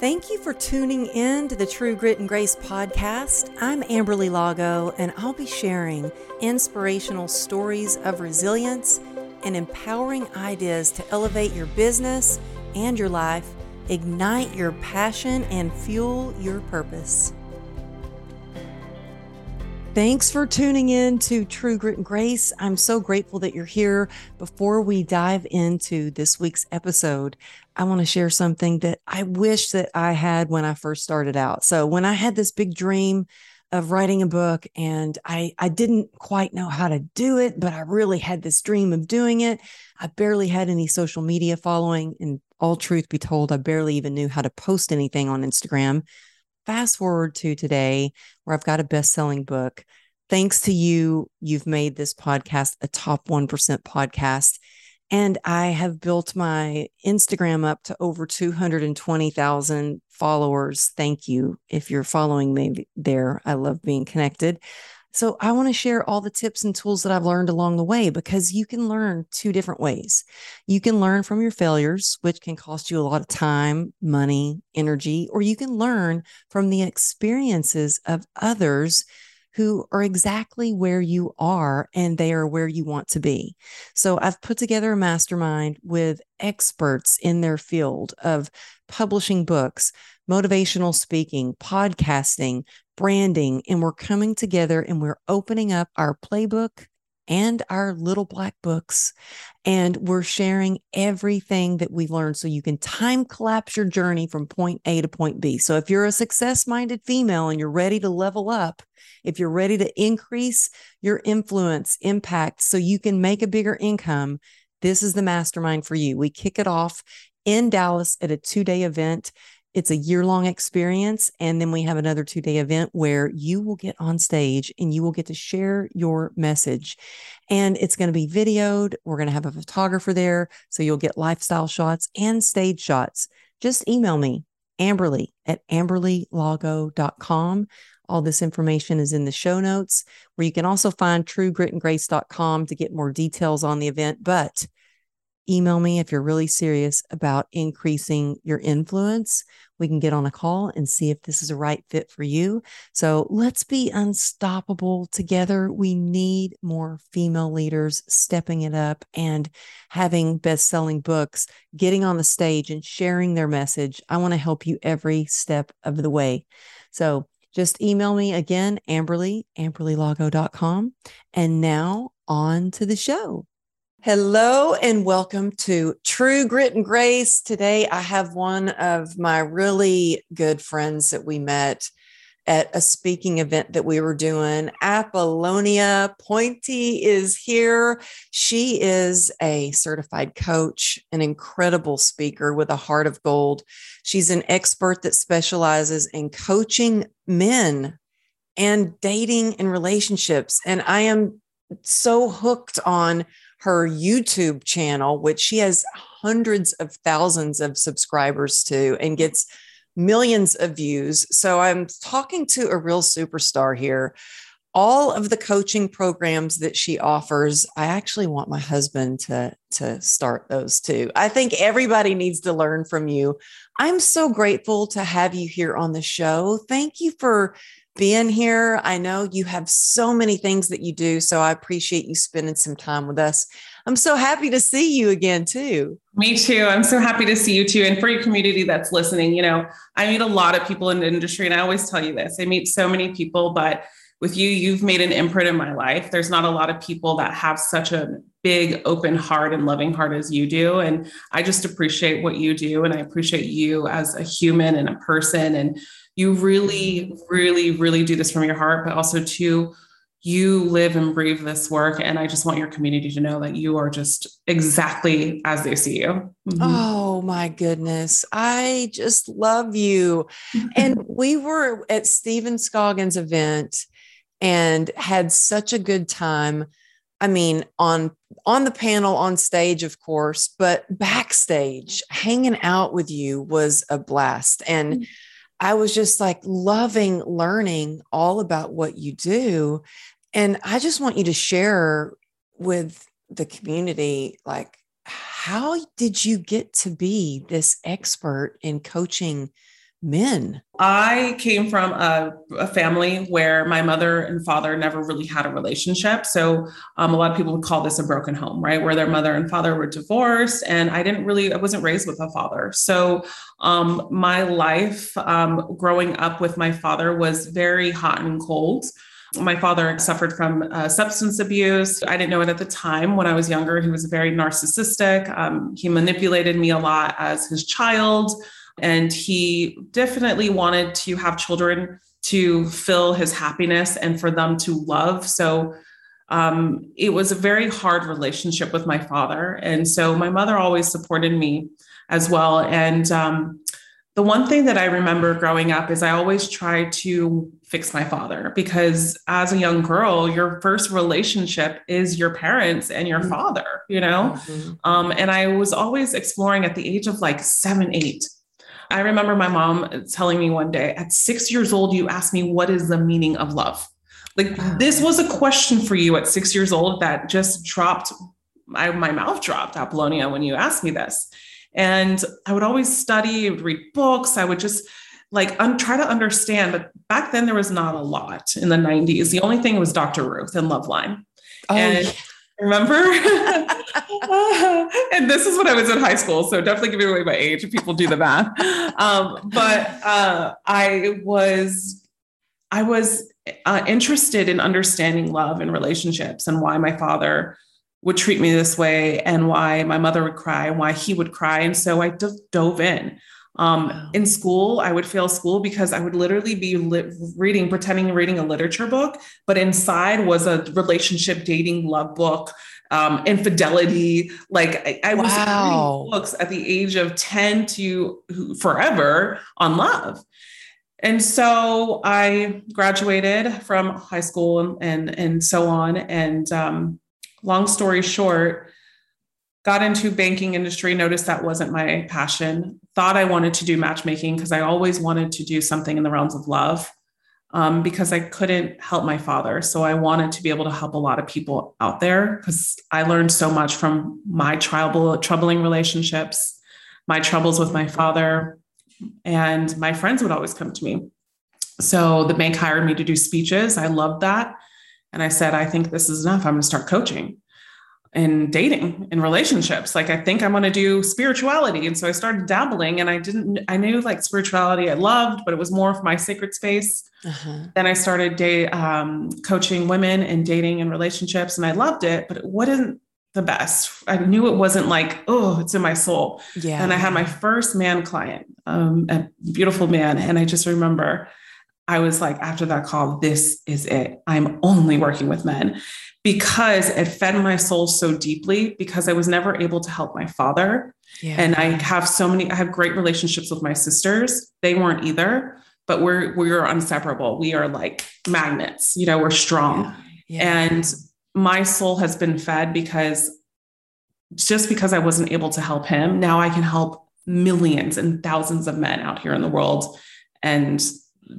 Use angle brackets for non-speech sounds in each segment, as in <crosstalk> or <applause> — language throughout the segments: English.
Thank you for tuning in to the True Grit and Grace podcast. I'm Amberly Lago, and I'll be sharing inspirational stories of resilience and empowering ideas to elevate your business and your life, ignite your passion, and fuel your purpose. Thanks for tuning in to True Grit and Grace. I'm so grateful that you're here. Before we dive into this week's episode, I want to share something that I wish that I had when I first started out. So, when I had this big dream of writing a book and I I didn't quite know how to do it, but I really had this dream of doing it. I barely had any social media following and all truth be told, I barely even knew how to post anything on Instagram fast forward to today where I've got a best selling book. Thanks to you, you've made this podcast a top 1% podcast. And I have built my Instagram up to over 220,000 followers. Thank you. If you're following me there, I love being connected. So I want to share all the tips and tools that I've learned along the way because you can learn two different ways. You can learn from your failures, which can cost you a lot of time, money, energy, or you can learn from the experiences of others who are exactly where you are and they are where you want to be. So I've put together a mastermind with experts in their field of publishing books, motivational speaking, podcasting, branding, and we're coming together and we're opening up our playbook and our little black books. And we're sharing everything that we've learned so you can time collapse your journey from point A to point B. So if you're a success minded female and you're ready to level up, if you're ready to increase your influence, impact, so you can make a bigger income, this is the mastermind for you. We kick it off in Dallas at a two day event. It's a year long experience. And then we have another two day event where you will get on stage and you will get to share your message. And it's going to be videoed. We're going to have a photographer there. So you'll get lifestyle shots and stage shots. Just email me, Amberly at amberlylago.com. All this information is in the show notes, where you can also find truegritandgrace.com to get more details on the event. But email me if you're really serious about increasing your influence. We can get on a call and see if this is a right fit for you. So let's be unstoppable together. We need more female leaders stepping it up and having best selling books, getting on the stage and sharing their message. I want to help you every step of the way. So just email me again, Amberly, amberlylago.com. And now on to the show. Hello and welcome to True Grit and Grace. Today I have one of my really good friends that we met at a speaking event that we were doing. Apollonia Ponti is here. She is a certified coach, an incredible speaker with a heart of gold. She's an expert that specializes in coaching men and dating and relationships. And I am so hooked on her YouTube channel, which she has hundreds of thousands of subscribers to and gets millions of views. So I'm talking to a real superstar here. All of the coaching programs that she offers, I actually want my husband to, to start those too. I think everybody needs to learn from you. I'm so grateful to have you here on the show. Thank you for being here. I know you have so many things that you do. So I appreciate you spending some time with us. I'm so happy to see you again, too. Me too. I'm so happy to see you too. And for your community that's listening, you know, I meet a lot of people in the industry, and I always tell you this I meet so many people, but with you, you've made an imprint in my life. There's not a lot of people that have such a big, open heart and loving heart as you do. And I just appreciate what you do. And I appreciate you as a human and a person. And you really, really, really do this from your heart, but also to you live and breathe this work. And I just want your community to know that you are just exactly as they see you. Mm-hmm. Oh my goodness. I just love you. <laughs> and we were at Stephen Scoggins' event and had such a good time. I mean, on on the panel on stage, of course, but backstage, hanging out with you was a blast. And mm-hmm I was just like loving learning all about what you do. And I just want you to share with the community, like, how did you get to be this expert in coaching men? I came from a, a, family where my mother and father never really had a relationship. So um, a lot of people would call this a broken home, right? Where their mother and father were divorced. And I didn't really, I wasn't raised with a father. So um, my life um, growing up with my father was very hot and cold. My father suffered from uh, substance abuse. I didn't know it at the time. When I was younger, he was very narcissistic. Um, he manipulated me a lot as his child. And he definitely wanted to have children to fill his happiness and for them to love. So um, it was a very hard relationship with my father. And so my mother always supported me as well. And um, the one thing that I remember growing up is I always tried to fix my father because as a young girl, your first relationship is your parents and your mm-hmm. father, you know? Mm-hmm. Um, and I was always exploring at the age of like seven, eight. I remember my mom telling me one day, at six years old, you asked me, what is the meaning of love? Like, this was a question for you at six years old that just dropped, I, my mouth dropped, Apollonia, when you asked me this. And I would always study, read books. I would just like un- try to understand. But back then, there was not a lot in the 90s. The only thing was Dr. Ruth and Loveline. Oh, and yeah. Remember? <laughs> <laughs> and this is when I was in high school. So definitely giving away my age if people do the math. Um, but uh, I was, I was uh, interested in understanding love and relationships and why my father would treat me this way and why my mother would cry and why he would cry. And so I just dove in. Um. In school, I would fail school because I would literally be li- reading, pretending reading a literature book, but inside was a relationship dating love book, um, infidelity. Like I, I was wow. reading books at the age of 10 to forever on love. And so I graduated from high school and, and, and so on. And um, long story short, got into banking industry, noticed that wasn't my passion, thought I wanted to do matchmaking because I always wanted to do something in the realms of love um, because I couldn't help my father. So I wanted to be able to help a lot of people out there because I learned so much from my trouble, troubling relationships, my troubles with my father, and my friends would always come to me. So the bank hired me to do speeches. I loved that. And I said, I think this is enough. I'm going to start coaching and dating and relationships. Like, I think I'm going to do spirituality. And so I started dabbling and I didn't, I knew like spirituality I loved, but it was more of my sacred space. Uh-huh. Then I started day, um, coaching women and dating and relationships and I loved it, but it wasn't the best. I knew it wasn't like, oh, it's in my soul. Yeah. And I had my first man client, um, a beautiful man. And I just remember I was like, after that call, this is it. I'm only working with men because it fed my soul so deeply because I was never able to help my father. Yeah. And I have so many, I have great relationships with my sisters. They weren't either, but we're we're inseparable. We are like magnets, you know, we're strong. Yeah. Yeah. And my soul has been fed because just because I wasn't able to help him, now I can help millions and thousands of men out here in the world. And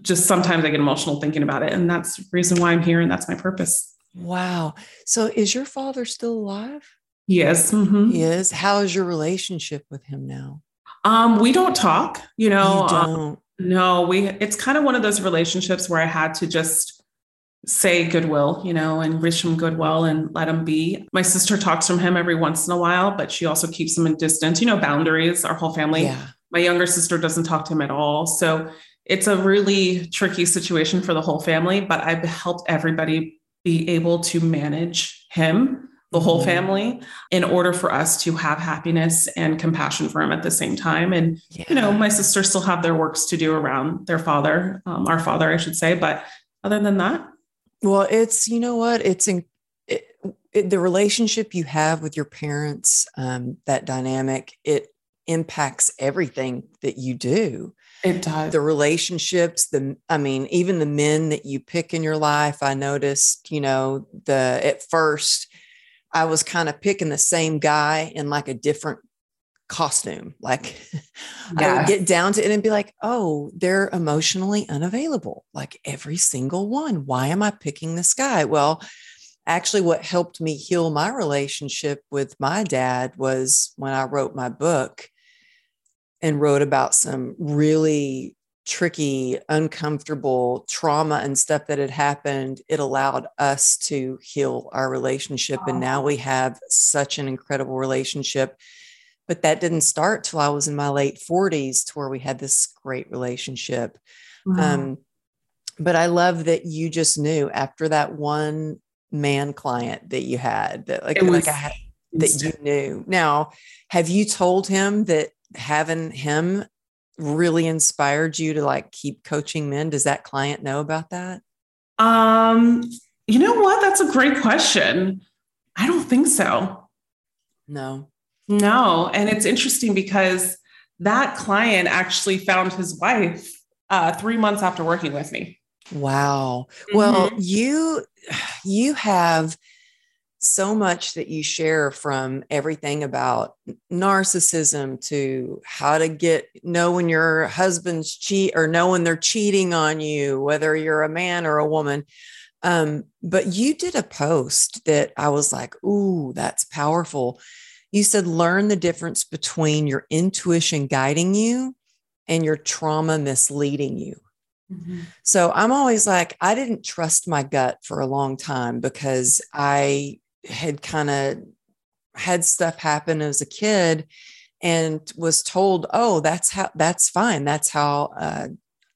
just sometimes I get emotional thinking about it. And that's the reason why I'm here. And that's my purpose. Wow. So is your father still alive? Yes. Mm-hmm. He is. How is your relationship with him now? Um, we don't talk, you know. You um, don't. Um, no, we it's kind of one of those relationships where I had to just say goodwill, you know, and wish him goodwill and let him be. My sister talks from him every once in a while, but she also keeps him in distance, you know, boundaries, our whole family. Yeah. My younger sister doesn't talk to him at all. So it's a really tricky situation for the whole family, but I've helped everybody be able to manage him, the whole mm-hmm. family, in order for us to have happiness and compassion for him at the same time. And, yeah. you know, my sisters still have their works to do around their father, um, our father, I should say. But other than that, well, it's, you know what? It's in, it, it, the relationship you have with your parents, um, that dynamic, it impacts everything that you do. It does. The relationships, the I mean, even the men that you pick in your life, I noticed, you know, the at first I was kind of picking the same guy in like a different costume. Like <laughs> I would get down to it and be like, oh, they're emotionally unavailable, like every single one. Why am I picking this guy? Well, actually, what helped me heal my relationship with my dad was when I wrote my book and wrote about some really tricky, uncomfortable trauma and stuff that had happened, it allowed us to heal our relationship. And now we have such an incredible relationship. But that didn't start till I was in my late 40s to where we had this great relationship. Wow. Um, but I love that you just knew after that one man client that you had that like, like I had, that you knew. Now, have you told him that having him really inspired you to like keep coaching men? Does that client know about that? Um, you know what? That's a great question. I don't think so. No. No. And it's interesting because that client actually found his wife uh, three months after working with me. Wow. Mm-hmm. Well, you you have so much that you share from everything about narcissism to how to get know when your husband's cheat or know when they're cheating on you, whether you're a man or a woman. Um, but you did a post that I was like, ooh, that's powerful. You said learn the difference between your intuition guiding you and your trauma misleading you. Mm-hmm. So I'm always like, I didn't trust my gut for a long time because I had kind of had stuff happen as a kid and was told, oh, that's how, that's fine. That's how uh,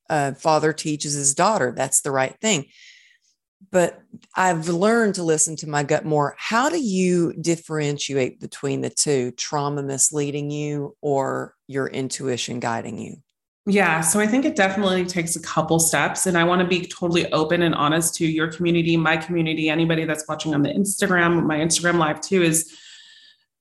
a father teaches his daughter. That's the right thing. But I've learned to listen to my gut more. How do you differentiate between the two trauma misleading you or your intuition guiding you? Yeah, so I think it definitely takes a couple steps. And I want to be totally open and honest to your community, my community, anybody that's watching on the Instagram, my Instagram live too, is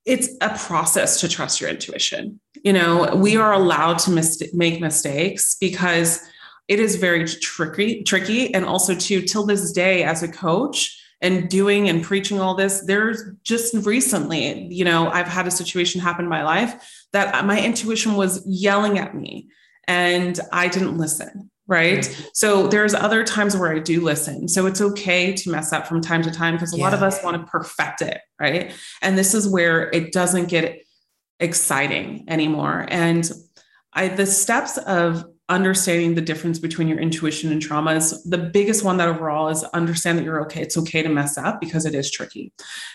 it's a process to trust your intuition. You know, we are allowed to mis- make mistakes because it is very tricky, tricky. And also, too, till this day, as a coach, and doing and preaching all this there's just recently you know i've had a situation happen in my life that my intuition was yelling at me and I didn't listen. Right. Mm-hmm. So there's other times where I do listen. So it's okay to mess up from time to time because a yeah. lot of us want to perfect it. Right. And this is where it doesn't get exciting anymore. And I, the steps of understanding the difference between your intuition and trauma is the biggest one that overall is understand that you're okay. It's okay to mess up because it is tricky.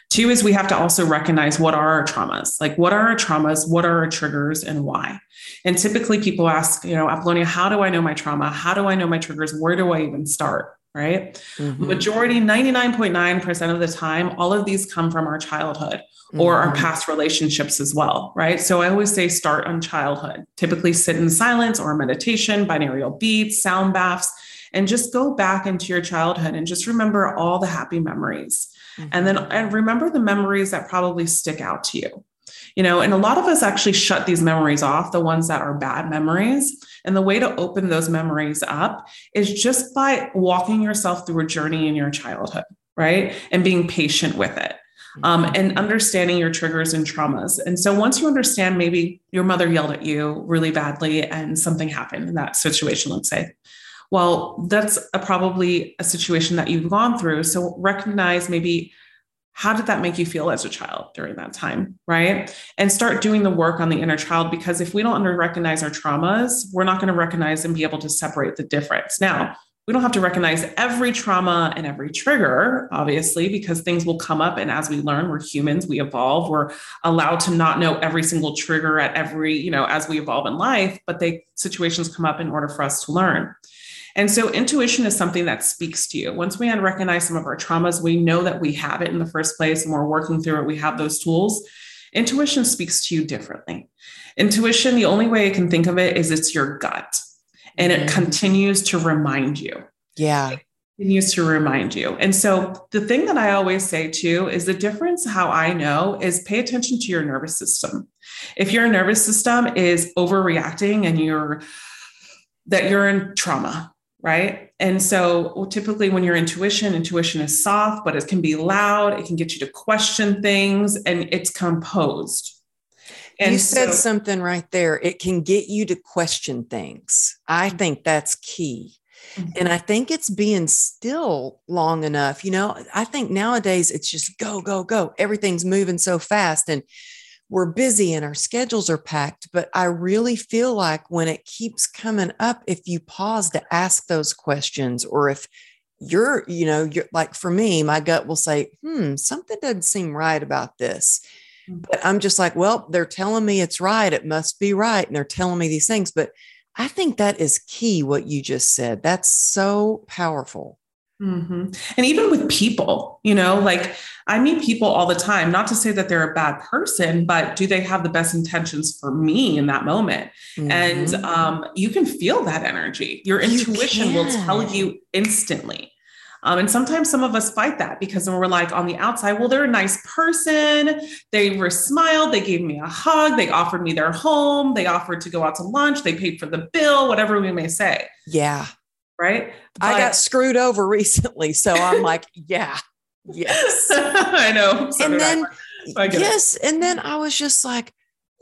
Two is we have to also recognize what are our traumas? Like what are our traumas? What are our triggers and why? And typically people ask, you know, Apollonia, how do I know my trauma? How do I know my triggers? Where do I even start? Right. Mm-hmm. Majority, 99.9% of the time, all of these come from our childhood or mm-hmm. our past relationships as well, right? So I always say start on childhood. Typically sit in silence or meditation, binaural beats, sound baths, and just go back into your childhood and just remember all the happy memories. Mm-hmm. And then mm-hmm. and remember the memories that probably stick out to you. You know, and a lot of us actually shut these memories off, the ones that are bad memories. And the way to open those memories up is just by walking yourself through a journey in your childhood, right? And being patient with it um, and understanding your triggers and traumas. And so once you understand, maybe your mother yelled at you really badly and something happened in that situation, let's say. Well, that's a, probably a situation that you've gone through. So recognize maybe how did that make you feel as a child during that time right and start doing the work on the inner child because if we don't recognize our traumas we're not going to recognize and be able to separate the difference now we don't have to recognize every trauma and every trigger, obviously, because things will come up. And as we learn, we're humans, we evolve, we're allowed to not know every single trigger at every, you know, as we evolve in life, but they situations come up in order for us to learn. And so intuition is something that speaks to you. Once we recognize some of our traumas, we know that we have it in the first place and we're working through it, we have those tools. Intuition speaks to you differently. Intuition, the only way I can think of it is it's your gut and it mm-hmm. continues to remind you. Yeah. It continues to remind you. And so the thing that I always say too is the difference how I know is pay attention to your nervous system. If your nervous system is overreacting and you're that you're in trauma, right? And so well, typically when your intuition, intuition is soft, but it can be loud, it can get you to question things and it's composed. And you said so, something right there. It can get you to question things. I mm-hmm. think that's key. Mm-hmm. And I think it's being still long enough. You know, I think nowadays it's just go, go, go. Everything's moving so fast. And we're busy and our schedules are packed. But I really feel like when it keeps coming up, if you pause to ask those questions, or if you're, you know, you're like for me, my gut will say, hmm, something doesn't seem right about this. Mm. But I'm just like, well, they're telling me it's right. It must be right. And they're telling me these things. But I think that is key, what you just said. That's so powerful. Mm-hmm. And even with people, you know, like I meet people all the time, not to say that they're a bad person, but do they have the best intentions for me in that moment? Mm-hmm. And um, you can feel that energy. Your intuition will tell you instantly. Um, and sometimes some of us fight that because we're like on the outside, well, they're a nice person. They were smiled. They gave me a hug. They offered me their home. They offered to go out to lunch. They paid for the bill, whatever we may say. Yeah right? But, I got screwed over recently. So I'm like, <laughs> yeah, yes. <laughs> I know. So and then, yes. It. And then I was just like,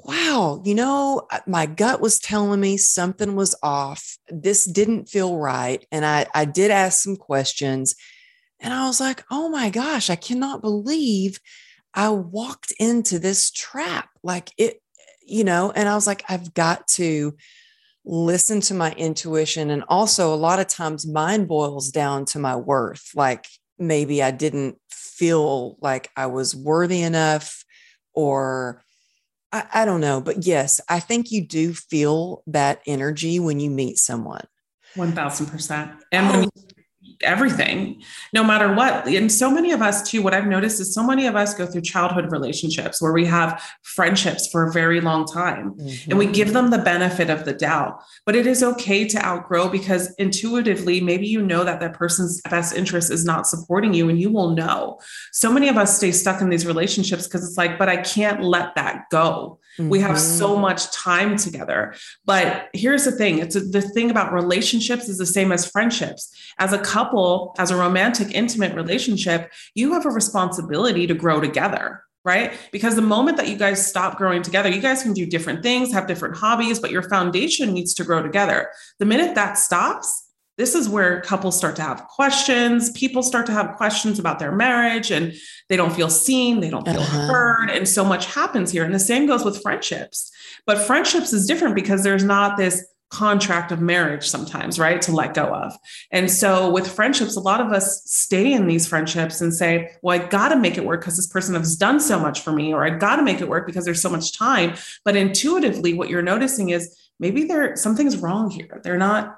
wow, you know, my gut was telling me something was off. This didn't feel right. And I, I did ask some questions and I was like, oh my gosh, I cannot believe I walked into this trap. Like it, you know, and I was like, I've got to listen to my intuition. And also, a lot of times mine boils down to my worth. Like maybe I didn't feel like I was worthy enough, or I, I don't know. But yes, I think you do feel that energy when you meet someone. 1000%. And when oh, you everything, no matter what. And so many of us, too, what I've noticed is so many of us go through childhood relationships where we have friendships for a very long time mm-hmm. and we give them the benefit of the doubt. But it is okay to outgrow because intuitively, maybe you know that that person's best interest is not supporting you and you will know. So many of us stay stuck in these relationships because it's like, but I can't let that go. Mm-hmm. We have so mm-hmm. much time together. But here's the thing it's a, the thing about relationships is the same as friendships. As a couple, as a romantic, intimate relationship, you have a responsibility to grow together. Right. Because the moment that you guys stop growing together, you guys can do different things, have different hobbies, but your foundation needs to grow together. The minute that stops, this is where couples start to have questions. People start to have questions about their marriage and they don't feel seen, they don't feel uh-huh. heard. And so much happens here. And the same goes with friendships. But friendships is different because there's not this contract of marriage sometimes, right? To let go of. And so with friendships, a lot of us stay in these friendships and say, well, I got to make it work because this person has done so much for me, or I got to make it work because there's so much time. But intuitively, what you're noticing is maybe there something's wrong here. They're not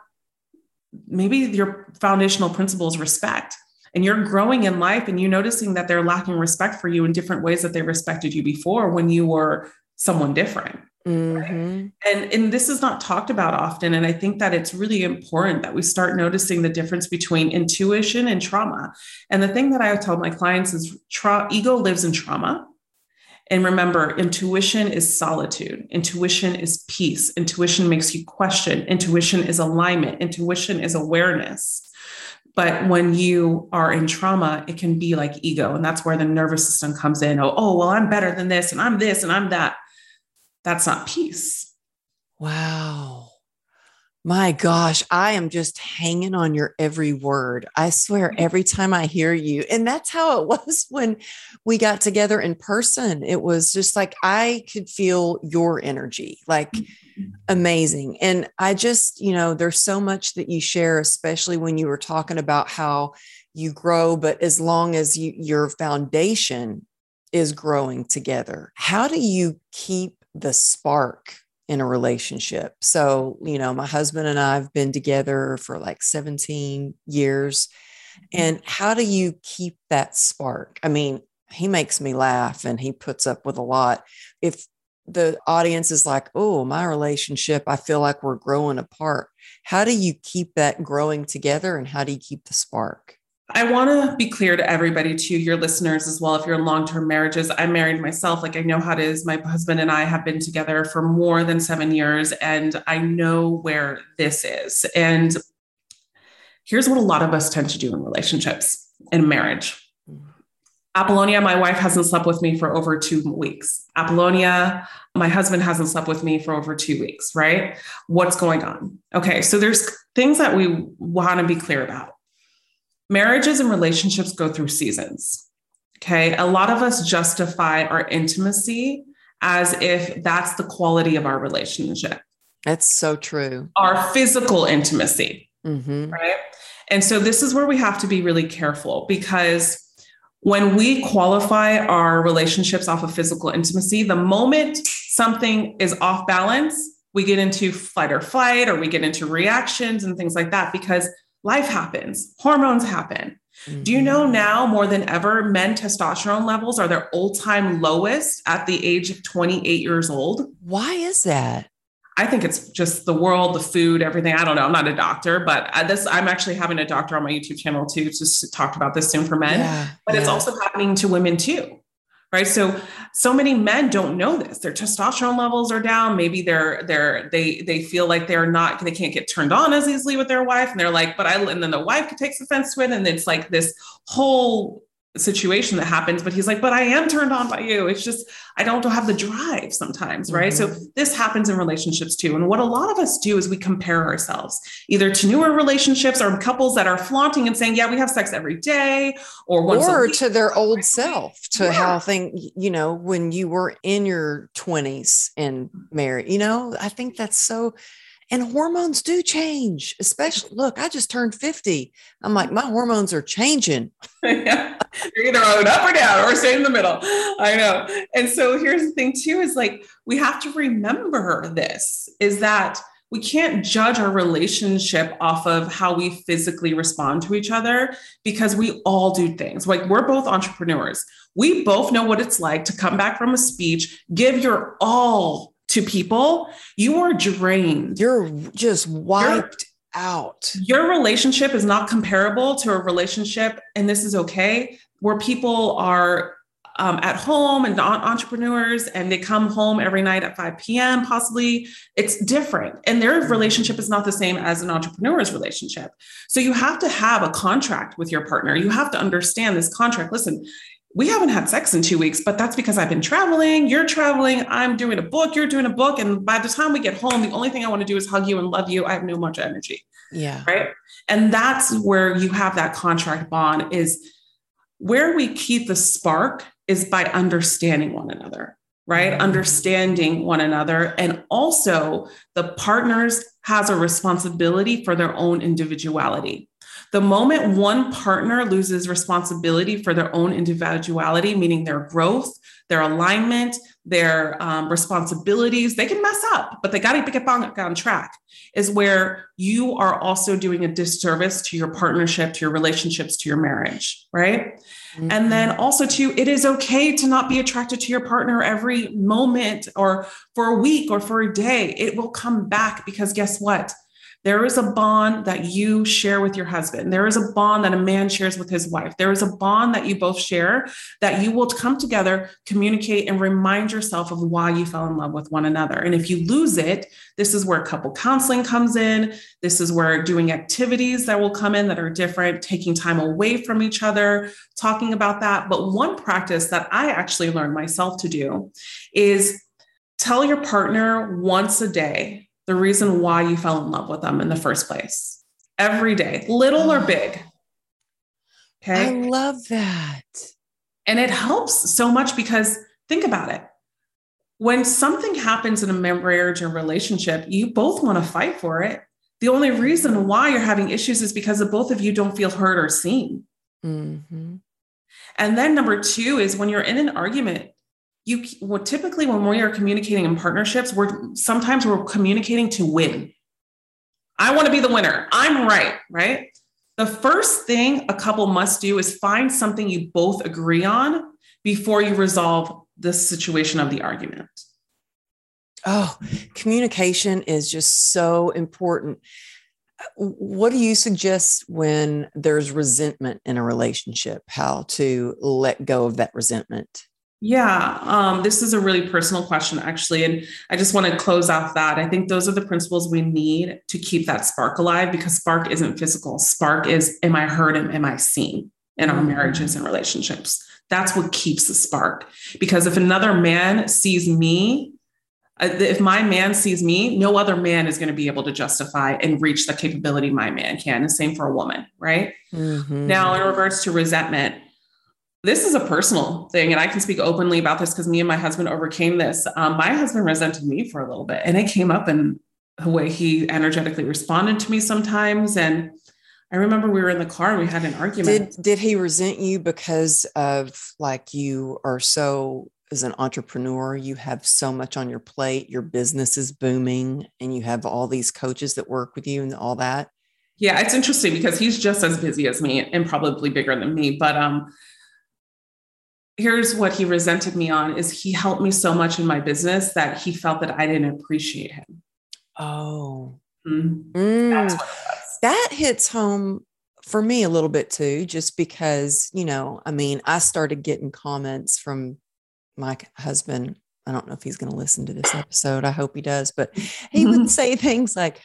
maybe your foundational principle is respect and you're growing in life and you noticing that they're lacking respect for you in different ways that they respected you before when you were someone different. Mm-hmm. and and this is not talked about often and i think that it's really important that we start noticing the difference between intuition and trauma. And the thing that i tell my clients is tra- ego lives in trauma and remember, intuition is solitude. Intuition is peace. Intuition makes you question. Intuition is alignment. Intuition is awareness. But when you are in trauma, it can be like ego. And that's where the nervous system comes in. Oh, oh, well, I'm better than this, and I'm this, and I'm that. That's not peace. Wow. My gosh, I am just hanging on your every word. I swear, mm-hmm. every time I hear you. And that's how it was <laughs> when we got together in person. It was just like I could feel your energy, like mm-hmm. amazing. And I just, you know, there's so much that you share, especially when you were talking about how you grow, but as long as you, your foundation is growing together, how do you keep the spark in a relationship. So, you know, my husband and I have been together for like 17 years. Mm-hmm. And how do you keep that spark? I mean, he makes me laugh and he puts up with a lot. If the audience is like, oh, my relationship, I feel like we're growing apart. How do you keep that growing together and how do you keep the spark? I want to be clear to everybody, to your listeners as well. If you're in long term marriages, I'm married myself. Like I know how it is. My husband and I have been together for more than seven years, and I know where this is. And here's what a lot of us tend to do in relationships, in marriage. Apollonia, my wife hasn't slept with me for over two weeks. Apollonia, my husband hasn't slept with me for over two weeks, right? What's going on? Okay, so there's things that we want to be clear about marriages and relationships go through seasons. Okay. A lot of us justify our intimacy as if that's the quality of our relationship. That's so true. Our physical intimacy. Mm-hmm. Right. And so this is where we have to be really careful because when we qualify our relationships off of physical intimacy, the moment something is off balance, we get into fight or flight or we get into reactions and things like that because life happens, hormones happen. Mm-hmm. Do you know mm-hmm. now more than ever, men testosterone levels are their all time lowest at the age of 28 years old? Why is that? I think it's just the world, the food, everything. I don't know. I'm not a doctor, but this I'm actually having a doctor on my YouTube channel too, just to talk about this soon for men. Yeah, but yeah. it's also happening to women too. Right. So so many men don't know this. Their testosterone levels are down. Maybe they're they're they they feel like they're not they can't get turned on as easily with their wife. And they're like, but I and then the wife takes offense to it. And it's like this whole situation that happens but he's like but i am turned on by you. It's just i don't have the drive sometimes right? Mm-hmm. so this happens in relationships too. And what a lot of us do is we compare ourselves either to newer relationships or couples that are flaunting and saying yeah we have sex every day or once or to their old self to yeah. how thing you know when you were in your 20s and married you know i think that's so and hormones do change, especially look, I just turned 50. I'm like, my hormones are changing. <laughs> yeah. You're either going up or down or stay in the middle. I know. And so here's the thing, too, is like we have to remember this is that we can't judge our relationship off of how we physically respond to each other because we all do things. Like we're both entrepreneurs. We both know what it's like to come back from a speech, give your all to people, you are drained. You're just wiped out. Your relationship is not comparable to a relationship, and this is okay, where people are um, at home and entrepreneurs and they come home every night at 5 p.m. possibly it's different and their relationship is not the same as an entrepreneur's relationship so you have to have a contract with your partner you have to understand this contract listen we haven't had sex in two weeks, but that's because I've been traveling. You're traveling. I'm doing a book. You're doing a book. And by the time we get home, the only thing I want to do is hug you and love you. I have no much energy. Yeah. Right. And that's where you have that contract bond is where we keep the spark is by understanding one another, right? Mm-hmm. Understanding one another. And also the partners has a responsibility for their own individuality. The moment one partner loses responsibility for their own individuality, meaning their growth, their alignment, their um, responsibilities, they can mess up, but they got to get back on track, is where you are also doing a disservice to your partnership, to your relationships, to your marriage, right? Mm-hmm. And then also, too, it is okay to not be attracted to your partner every moment or for a week or for a day. It will come back because guess what? There is a bond that you share with your husband. There is a bond that a man shares with his wife. There is a bond that you both share that you will come together, communicate, and remind yourself of why you fell in love with one another. And if you lose it, this is where couple counseling comes in. This is where doing activities that will come in that are different, taking time away from each other, talking about that. But one practice that I actually learned myself to do is tell your partner once a day the reason why you fell in love with them in the first place every day, little or big. Okay. I love that. And it helps so much because think about it. When something happens in a marriage or relationship, you both want to fight for it. The only reason why you're having issues is because of both of you don't feel heard or seen. Mm-hmm. And then number two is when you're in an argument, you well, typically when we are communicating in partnerships, we're sometimes we're communicating to win. I want to be the winner. I'm right, right? The first thing a couple must do is find something you both agree on before you resolve the situation of the argument. Oh, communication is just so important. What do you suggest when there's resentment in a relationship? How to let go of that resentment? Yeah, um, this is a really personal question, actually. And I just want to close off that. I think those are the principles we need to keep that spark alive because spark isn't physical. Spark is, am I heard and am I seen in our marriages and relationships? That's what keeps the spark. Because if another man sees me, uh, if my man sees me, no other man is going to be able to justify and reach the capability my man can. And same for a woman, right? Mm-hmm. Now, in regards to resentment, this is a personal thing, and I can speak openly about this because me and my husband overcame this. Um, my husband resented me for a little bit, and it came up in the way he energetically responded to me sometimes. And I remember we were in the car and we had an argument. Did did he resent you because of like you are so as an entrepreneur, you have so much on your plate, your business is booming, and you have all these coaches that work with you and all that? Yeah, it's interesting because he's just as busy as me and probably bigger than me. But um, here's what he resented me on is he helped me so much in my business that he felt that I didn't appreciate him. Oh. Mm-hmm. Mm. That hits home for me a little bit too, just because, you know, I mean, I started getting comments from my husband. I don't know if he's going to listen to this episode. I hope he does, but he would <laughs> say things like,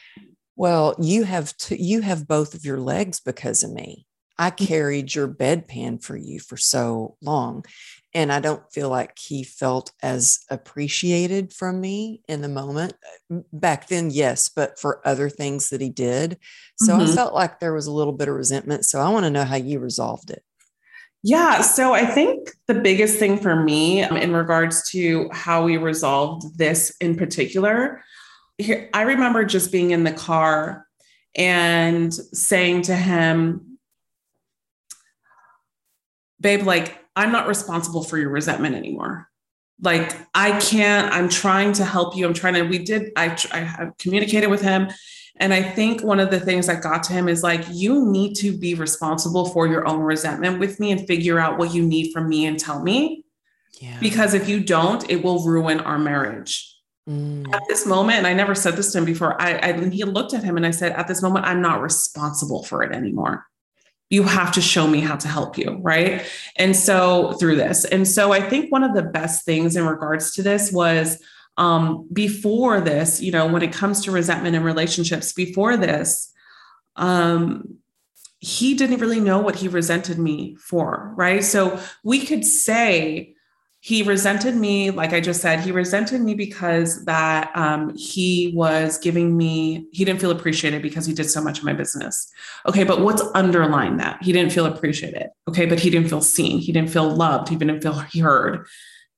well, you have to, you have both of your legs because of me. I carried your bedpan for you for so long. And I don't feel like he felt as appreciated from me in the moment. Back then, yes, but for other things that he did. So mm-hmm. I felt like there was a little bit of resentment. So I want to know how you resolved it. Yeah. So I think the biggest thing for me um, in regards to how we resolved this in particular here, I remember just being in the car and saying to him, babe, like, I'm not responsible for your resentment anymore. Like, I can't, I'm trying to help you. I'm trying to, we did, I, I communicated with him. And I think one of the things that got to him is like, you need to be responsible for your own resentment with me and figure out what you need from me and tell me. Yeah. Because if you don't, it will ruin our marriage. Mm. At this moment, and I never said this to him before, I, I he looked at him and I said, At this moment, I'm not responsible for it anymore. You have to show me how to help you. Right. And so through this. And so I think one of the best things in regards to this was um, before this, you know, when it comes to resentment and relationships, before this, um, he didn't really know what he resented me for. Right. So we could say, he resented me like i just said he resented me because that um, he was giving me he didn't feel appreciated because he did so much of my business. Okay but what's underlying that? He didn't feel appreciated. Okay but he didn't feel seen. He didn't feel loved. He didn't feel heard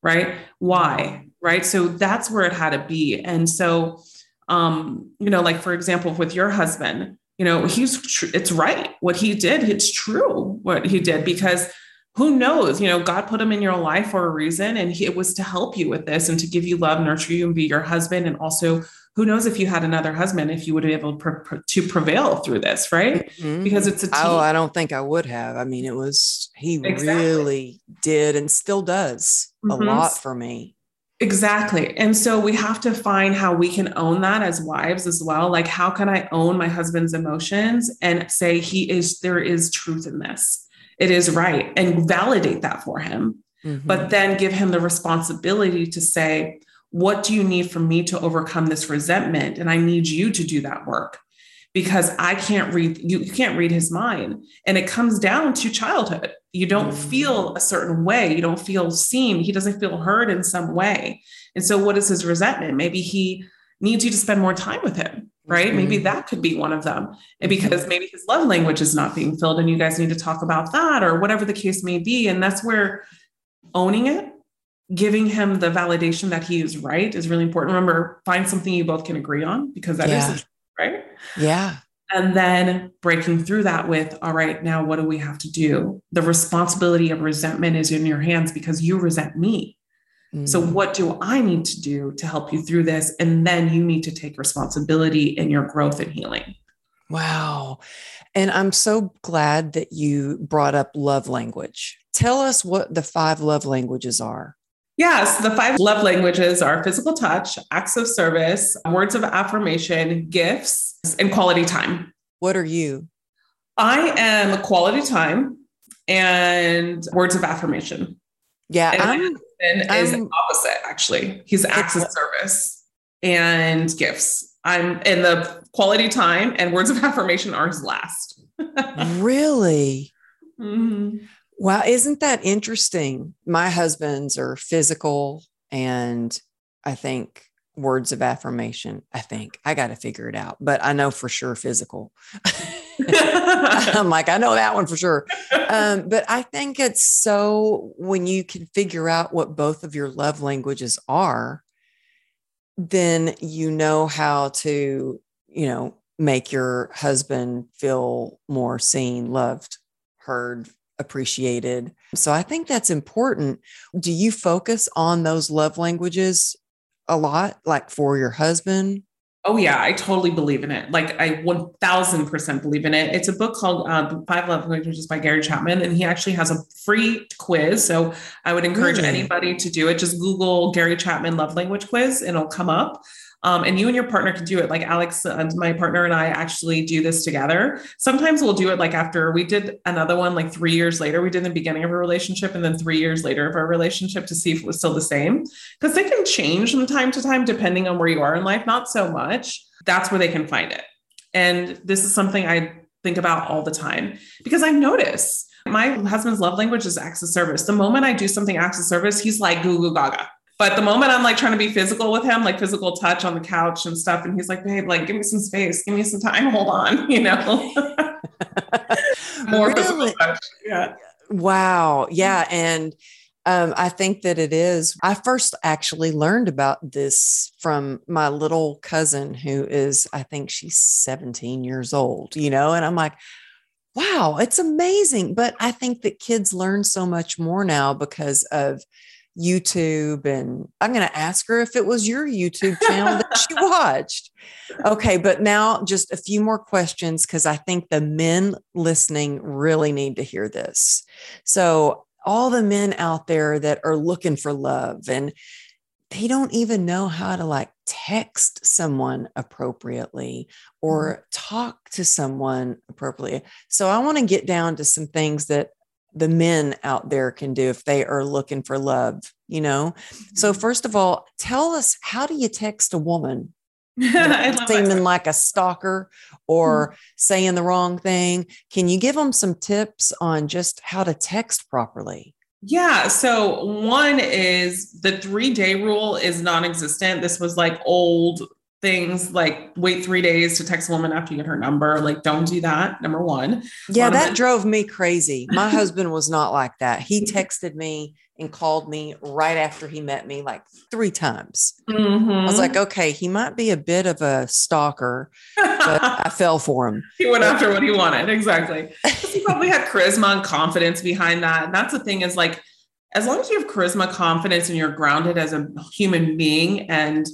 right? Why right? So that's where it had to be. And so um you know like for example with your husband you know he's tr- it's right. What he did it's true what he did because who knows you know god put him in your life for a reason and he, it was to help you with this and to give you love nurture you and be your husband and also who knows if you had another husband if you would be able to, to prevail through this right mm-hmm. because it's a team. oh i don't think i would have i mean it was he exactly. really did and still does mm-hmm. a lot for me Exactly. And so we have to find how we can own that as wives as well. Like, how can I own my husband's emotions and say, he is, there is truth in this? It is right and validate that for him. Mm-hmm. But then give him the responsibility to say, what do you need from me to overcome this resentment? And I need you to do that work because I can't read, you, you can't read his mind. And it comes down to childhood. You don't mm-hmm. feel a certain way. You don't feel seen. He doesn't feel heard in some way. And so, what is his resentment? Maybe he needs you to spend more time with him right? Mm-hmm. Maybe that could be one of them. And because maybe his love language is not being filled and you guys need to talk about that or whatever the case may be. And that's where owning it, giving him the validation that he is right is really important. Remember, find something you both can agree on because that yeah. is right. Yeah. And then breaking through that with, all right, now what do we have to do? The responsibility of resentment is in your hands because you resent me. So, mm. what do I need to do to help you through this? And then you need to take responsibility in your growth and healing. Wow. And I'm so glad that you brought up love language. Tell us what the five love languages are. Yes, the five love languages are physical touch, acts of service, words of affirmation, gifts, and quality time. What are you? I am quality time and words of affirmation. Yeah, and I'm is opposite, actually. He's acts of service and gifts. I'm in the quality time and words of <laughs> affirmation are his last. <laughs> really? Mm-hmm. Wow, isn't that interesting? My husband's are physical and I think words of affirmation. I think I got to figure it out, but I know for sure physical. I'm like, I know that one for sure. Um, but I think it's so when you can figure out what both of your love languages are, then you know how to, you know, make your husband feel more seen, loved, heard, appreciated. So I think that's important. Do you focus on those love languages a lot, like for your husband? Oh yeah, I totally believe in it. Like I 1000% believe in it. It's a book called uh, Five Love Languages by Gary Chapman, and he actually has a free quiz. So I would encourage really? anybody to do it. Just Google Gary Chapman Love Language Quiz, and it'll come up. Um, and you and your partner can do it. Like Alex, and my partner and I actually do this together. Sometimes we'll do it like after we did another one, like three years later. We did the beginning of a relationship, and then three years later of our relationship to see if it was still the same. Because they can change from time to time depending on where you are in life. Not so much. That's where they can find it. And this is something I think about all the time because I notice my husband's love language is acts of service. The moment I do something acts of service, he's like goo goo gaga. But the moment I'm like trying to be physical with him, like physical touch on the couch and stuff, and he's like, babe, like, give me some space, give me some time, hold on, <laughs> you know? More really? physical touch. Yeah. Wow. Yeah. And um, I think that it is. I first actually learned about this from my little cousin, who is, I think she's 17 years old, you know, and I'm like, wow, it's amazing. But I think that kids learn so much more now because of YouTube and I'm going to ask her if it was your YouTube channel that she <laughs> watched. Okay, but now just a few more questions because I think the men listening really need to hear this. So, all the men out there that are looking for love and they don't even know how to like text someone appropriately or mm-hmm. talk to someone appropriately. So, I want to get down to some things that the men out there can do if they are looking for love, you know? So, mm-hmm. first of all, tell us how do you text a woman? <laughs> seeming like a stalker or mm-hmm. saying the wrong thing. Can you give them some tips on just how to text properly? Yeah. So, one is the three day rule is non existent. This was like old things like wait three days to text a woman after you get her number. Like, don't do that. Number one. Yeah, that drove me crazy. My <laughs> husband was not like that. He texted me and called me right after he met me like three times. Mm-hmm. I was mm-hmm. like, okay, he might be a bit of a stalker, but <laughs> I fell for him. He went after what he wanted. Exactly. he probably had charisma and confidence behind that. And that's the thing is like, as long as you have charisma, confidence, and you're grounded as a human being and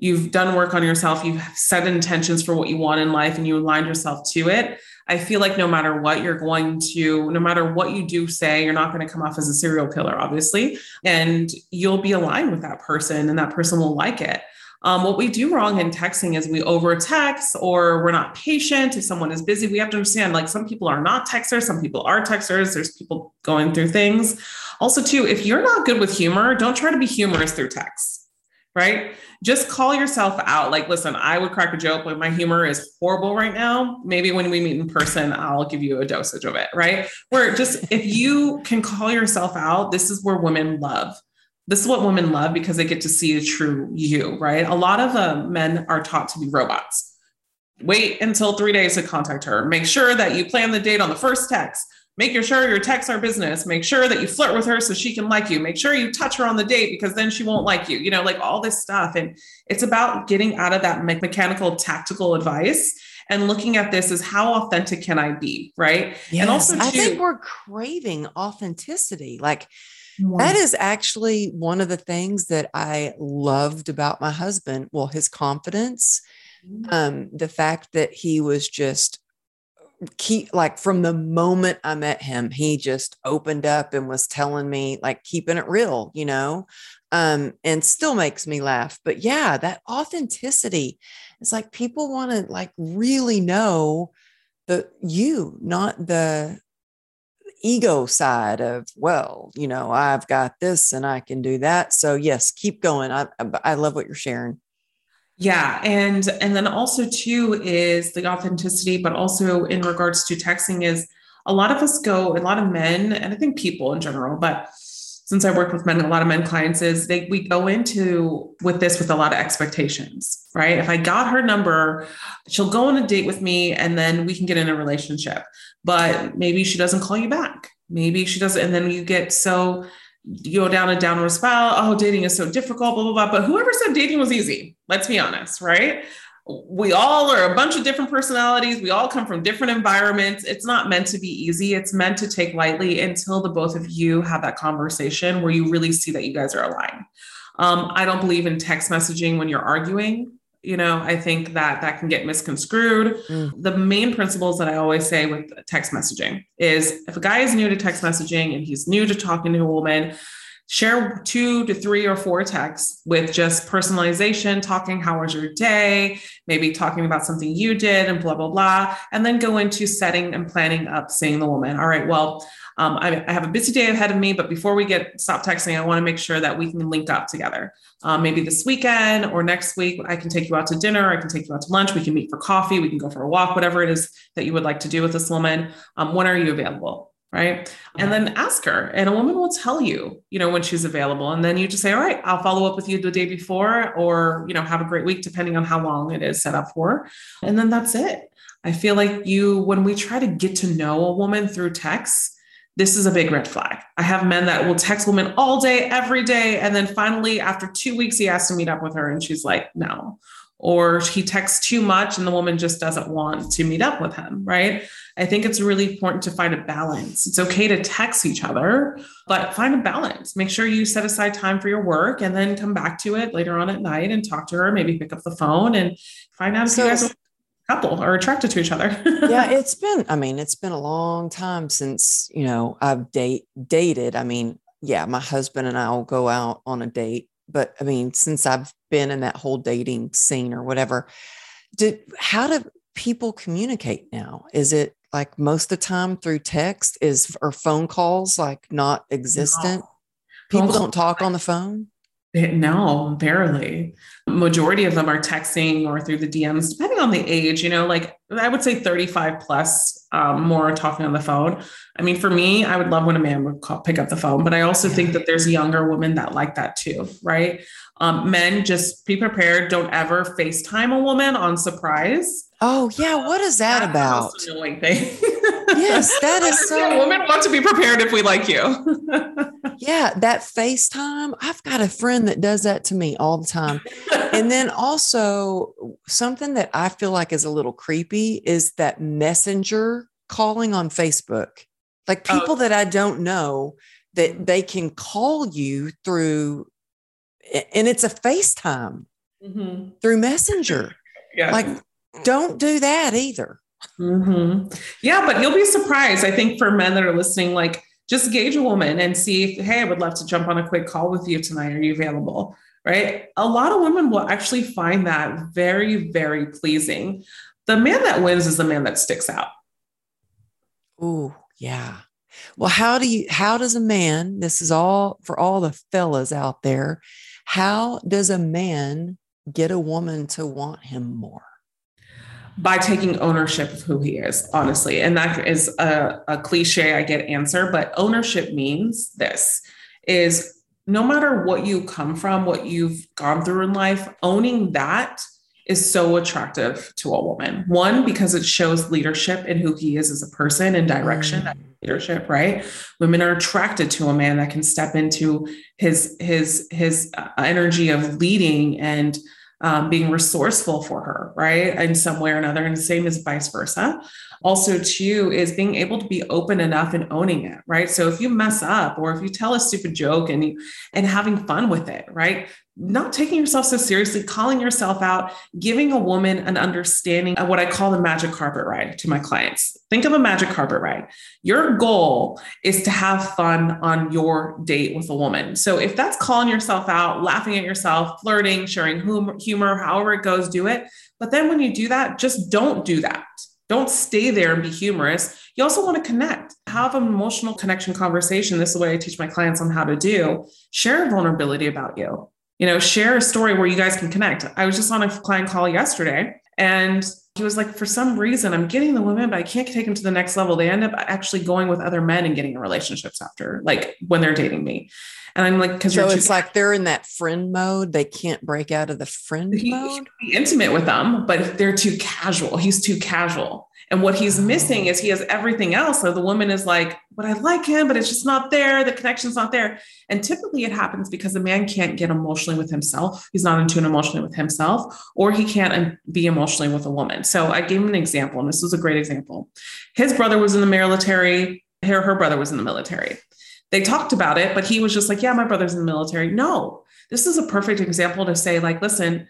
you've done work on yourself, you've set intentions for what you want in life, and you aligned yourself to it. I feel like no matter what you're going to, no matter what you do say, you're not going to come off as a serial killer, obviously, and you'll be aligned with that person, and that person will like it. Um, what we do wrong in texting is we over text or we're not patient. If someone is busy, we have to understand like some people are not texters, some people are texters. There's people going through things. Also, too, if you're not good with humor, don't try to be humorous through text right? Just call yourself out. Like, listen, I would crack a joke, but my humor is horrible right now. Maybe when we meet in person, I'll give you a dosage of it, right? Where just <laughs> if you can call yourself out, this is where women love. This is what women love because they get to see the true you, right? A lot of uh, men are taught to be robots. Wait until three days to contact her. Make sure that you plan the date on the first text make sure your texts are business. Make sure that you flirt with her so she can like you. Make sure you touch her on the date because then she won't like you you know like all this stuff. And it's about getting out of that mechanical tactical advice and looking at this as how authentic can i be right? Yes, and also too, i think we're craving authenticity. Like that is actually one of the things that I loved about my husband. Well, his confidence, mm-hmm. um, the fact that he was just keep like from the moment I met him, he just opened up and was telling me like keeping it real, you know, um, and still makes me laugh. But yeah, that authenticity is like people want to like really know the you, not the ego side of well, you know, I've got this and I can do that. So yes, keep going. I I love what you're sharing. Yeah, and and then also too is the authenticity, but also in regards to texting is a lot of us go, a lot of men, and I think people in general, but since I work with men, a lot of men clients is they we go into with this with a lot of expectations, right? If I got her number, she'll go on a date with me and then we can get in a relationship. But maybe she doesn't call you back. Maybe she doesn't, and then you get so you go down a downward spiral. Oh, dating is so difficult, blah, blah, blah. But whoever said dating was easy, let's be honest, right? we all are a bunch of different personalities. We all come from different environments. It's not meant to be easy. It's meant to take lightly until the both of you have that conversation where you really see that you guys are aligned. Um, I don't believe in text messaging when you're arguing. You know, I think that that can get misconstrued. Mm. The main principles that I always say with text messaging is if a guy is new to text messaging and he's new to talking to a woman, share two to three or four texts with just personalization, talking how was your day, maybe talking about something you did and blah, blah, blah. And then go into setting and planning up seeing the woman. All right, well, um, I, I, have a busy day ahead of me, but before we get stop texting, I want to make sure that we can link up together. Um, maybe this weekend or next week, I can take you out to dinner. I can take you out to lunch. We can meet for coffee. We can go for a walk, whatever it is that you would like to do with this woman. Um, when are you available? right and then ask her and a woman will tell you you know when she's available and then you just say all right i'll follow up with you the day before or you know have a great week depending on how long it is set up for and then that's it i feel like you when we try to get to know a woman through text this is a big red flag. I have men that will text women all day, every day. And then finally, after two weeks, he has to meet up with her. And she's like, no or he texts too much and the woman just doesn't want to meet up with him, right? I think it's really important to find a balance. It's okay to text each other, but find a balance. Make sure you set aside time for your work and then come back to it later on at night and talk to her, maybe pick up the phone and find out if so, you guys are couple are attracted to each other. <laughs> yeah, it's been, I mean, it's been a long time since, you know, I've date dated. I mean, yeah, my husband and I will go out on a date but I mean, since I've been in that whole dating scene or whatever, did how do people communicate now? Is it like most of the time through text? Is or phone calls like not existent? No. People don't talk on the phone. No, barely. Majority of them are texting or through the DMs, depending on the age. You know, like I would say 35 plus, um, more talking on the phone. I mean, for me, I would love when a man would call, pick up the phone, but I also think that there's younger women that like that too, right? Um, men, just be prepared. Don't ever FaceTime a woman on surprise. Oh yeah, what is that That's about? Annoying thing. <laughs> yes, <laughs> that is so. Women want to be prepared if we like you. <laughs> <laughs> yeah, that FaceTime. I've got a friend that does that to me all the time, and then also something that I feel like is a little creepy is that messenger calling on Facebook. Like oh. people oh. that I don't know that they can call you through, and it's a FaceTime mm-hmm. through Messenger. Yeah. Like, don't do that either. Mm-hmm. Yeah, but you'll be surprised. I think for men that are listening, like just gauge a woman and see if, hey, I would love to jump on a quick call with you tonight. Are you available? Right. A lot of women will actually find that very, very pleasing. The man that wins is the man that sticks out. Oh, yeah. Well, how do you, how does a man, this is all for all the fellas out there, how does a man get a woman to want him more? By taking ownership of who he is, honestly. And that is a, a cliche I get answer, but ownership means this is no matter what you come from, what you've gone through in life, owning that is so attractive to a woman. One, because it shows leadership in who he is as a person and direction, mm. leadership, right? Women are attracted to a man that can step into his his his uh, energy of leading and um, being resourceful for her, right? In some way or another. And the same as vice versa. Also, too, is being able to be open enough and owning it, right? So if you mess up or if you tell a stupid joke and you and having fun with it, right? Not taking yourself so seriously, calling yourself out, giving a woman an understanding of what I call the magic carpet ride to my clients. Think of a magic carpet ride. Your goal is to have fun on your date with a woman. So if that's calling yourself out, laughing at yourself, flirting, sharing humor, however it goes, do it. But then when you do that, just don't do that. Don't stay there and be humorous. You also want to connect, have an emotional connection conversation. This is what I teach my clients on how to do. Share vulnerability about you you know, share a story where you guys can connect. I was just on a client call yesterday and he was like, for some reason, I'm getting the women, but I can't take them to the next level. They end up actually going with other men and getting in relationships after, like when they're dating me. And I'm like, because so it's too- like they're in that friend mode. They can't break out of the friend he, mode. Be intimate with them, but they're too casual. He's too casual. And what he's missing is he has everything else. So the woman is like, but I like him, but it's just not there. The connection's not there. And typically it happens because the man can't get emotionally with himself. He's not in tune emotionally with himself, or he can't um, be emotionally with a woman. So I gave him an example, and this was a great example. His brother was in the military, her, her brother was in the military. They talked about it, but he was just like, yeah, my brother's in the military. No, this is a perfect example to say, like, listen,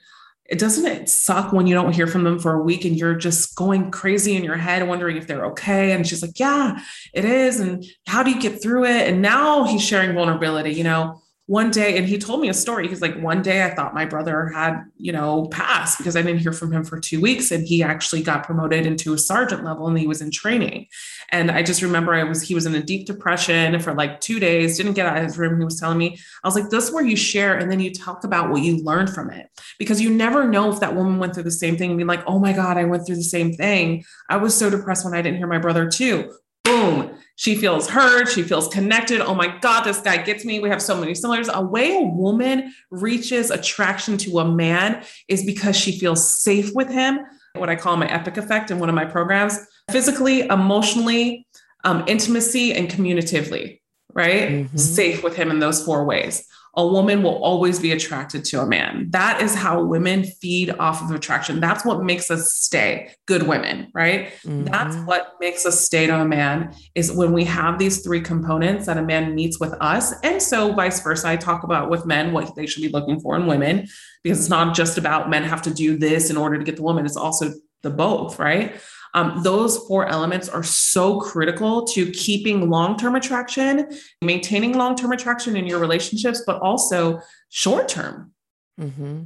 it doesn't it suck when you don't hear from them for a week and you're just going crazy in your head wondering if they're okay? And she's like yeah it is. And how do you get through it? And now he's sharing vulnerability you know one day, and he told me a story. He's like, one day I thought my brother had, you know, passed because I didn't hear from him for two weeks. And he actually got promoted into a sergeant level and he was in training. And I just remember I was, he was in a deep depression for like two days, didn't get out of his room. He was telling me, I was like, this is where you share and then you talk about what you learned from it. Because you never know if that woman went through the same thing and be like, oh my God, I went through the same thing. I was so depressed when I didn't hear my brother too. Boom she feels heard. She feels connected. Oh my God, this guy gets me. We have so many similars. A way a woman reaches attraction to a man is because she feels safe with him. What I call my epic effect in one of my programs physically, emotionally, um, intimacy, and communicatively, right? Mm-hmm. Safe with him in those four ways a woman will always be attracted to a man. That is how women feed off of attraction. That's what makes us stay good women, right? Mm-hmm. That's what makes us stay to a man is when we have these three components that a man meets with us. And so vice versa, I talk about with men what they should be looking for in women because it's not just about men have to do this in order to get the woman, it's also the both, right? Um, those four elements are so critical to keeping long term attraction, maintaining long term attraction in your relationships, but also short term. Mm-hmm.